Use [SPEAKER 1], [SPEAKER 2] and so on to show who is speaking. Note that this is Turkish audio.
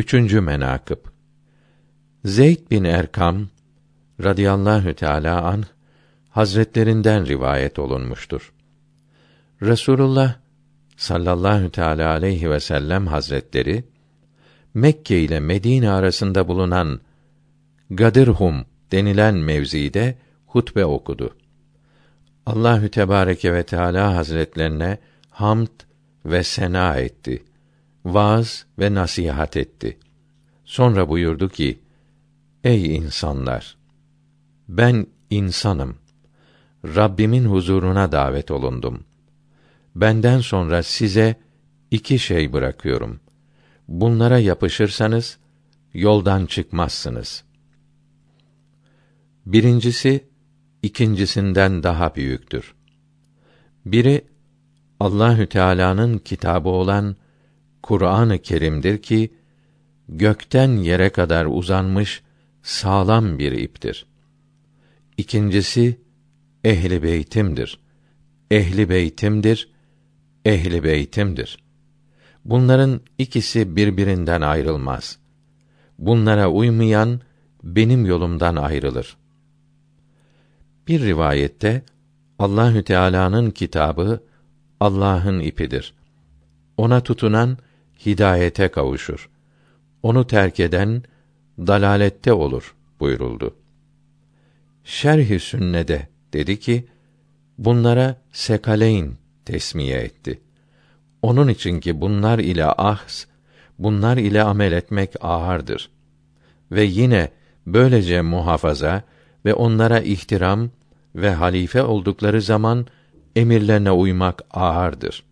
[SPEAKER 1] Üçüncü menakıb Zeyd bin Erkam radıyallahu teala an hazretlerinden rivayet olunmuştur. Resulullah sallallahu teala aleyhi ve sellem hazretleri Mekke ile Medine arasında bulunan Gadirhum denilen mevzide hutbe okudu. Allahü Tebareke ve Teala Hazretlerine hamd ve sena etti. Vaaz ve nasihat etti. Sonra buyurdu ki: Ey insanlar! Ben insanım. Rabbimin huzuruna davet olundum. Benden sonra size iki şey bırakıyorum. Bunlara yapışırsanız yoldan çıkmazsınız. Birincisi ikincisinden daha büyüktür. Biri Allahü Teala'nın kitabı olan Kur'an-ı Kerim'dir ki gökten yere kadar uzanmış sağlam bir iptir. İkincisi ehli beytimdir. Ehli beytimdir. Ehli beytimdir. Bunların ikisi birbirinden ayrılmaz. Bunlara uymayan benim yolumdan ayrılır. Bir rivayette Allahü Teala'nın kitabı Allah'ın ipidir. Ona tutunan hidayete kavuşur. Onu terk eden dalalette olur buyuruldu. Şerh-i Sünne'de dedi ki bunlara sekaleyn tesmiye etti. Onun için ki bunlar ile ahs, bunlar ile amel etmek ağırdır. Ve yine böylece muhafaza ve onlara ihtiram ve halife oldukları zaman emirlerine uymak ağırdır.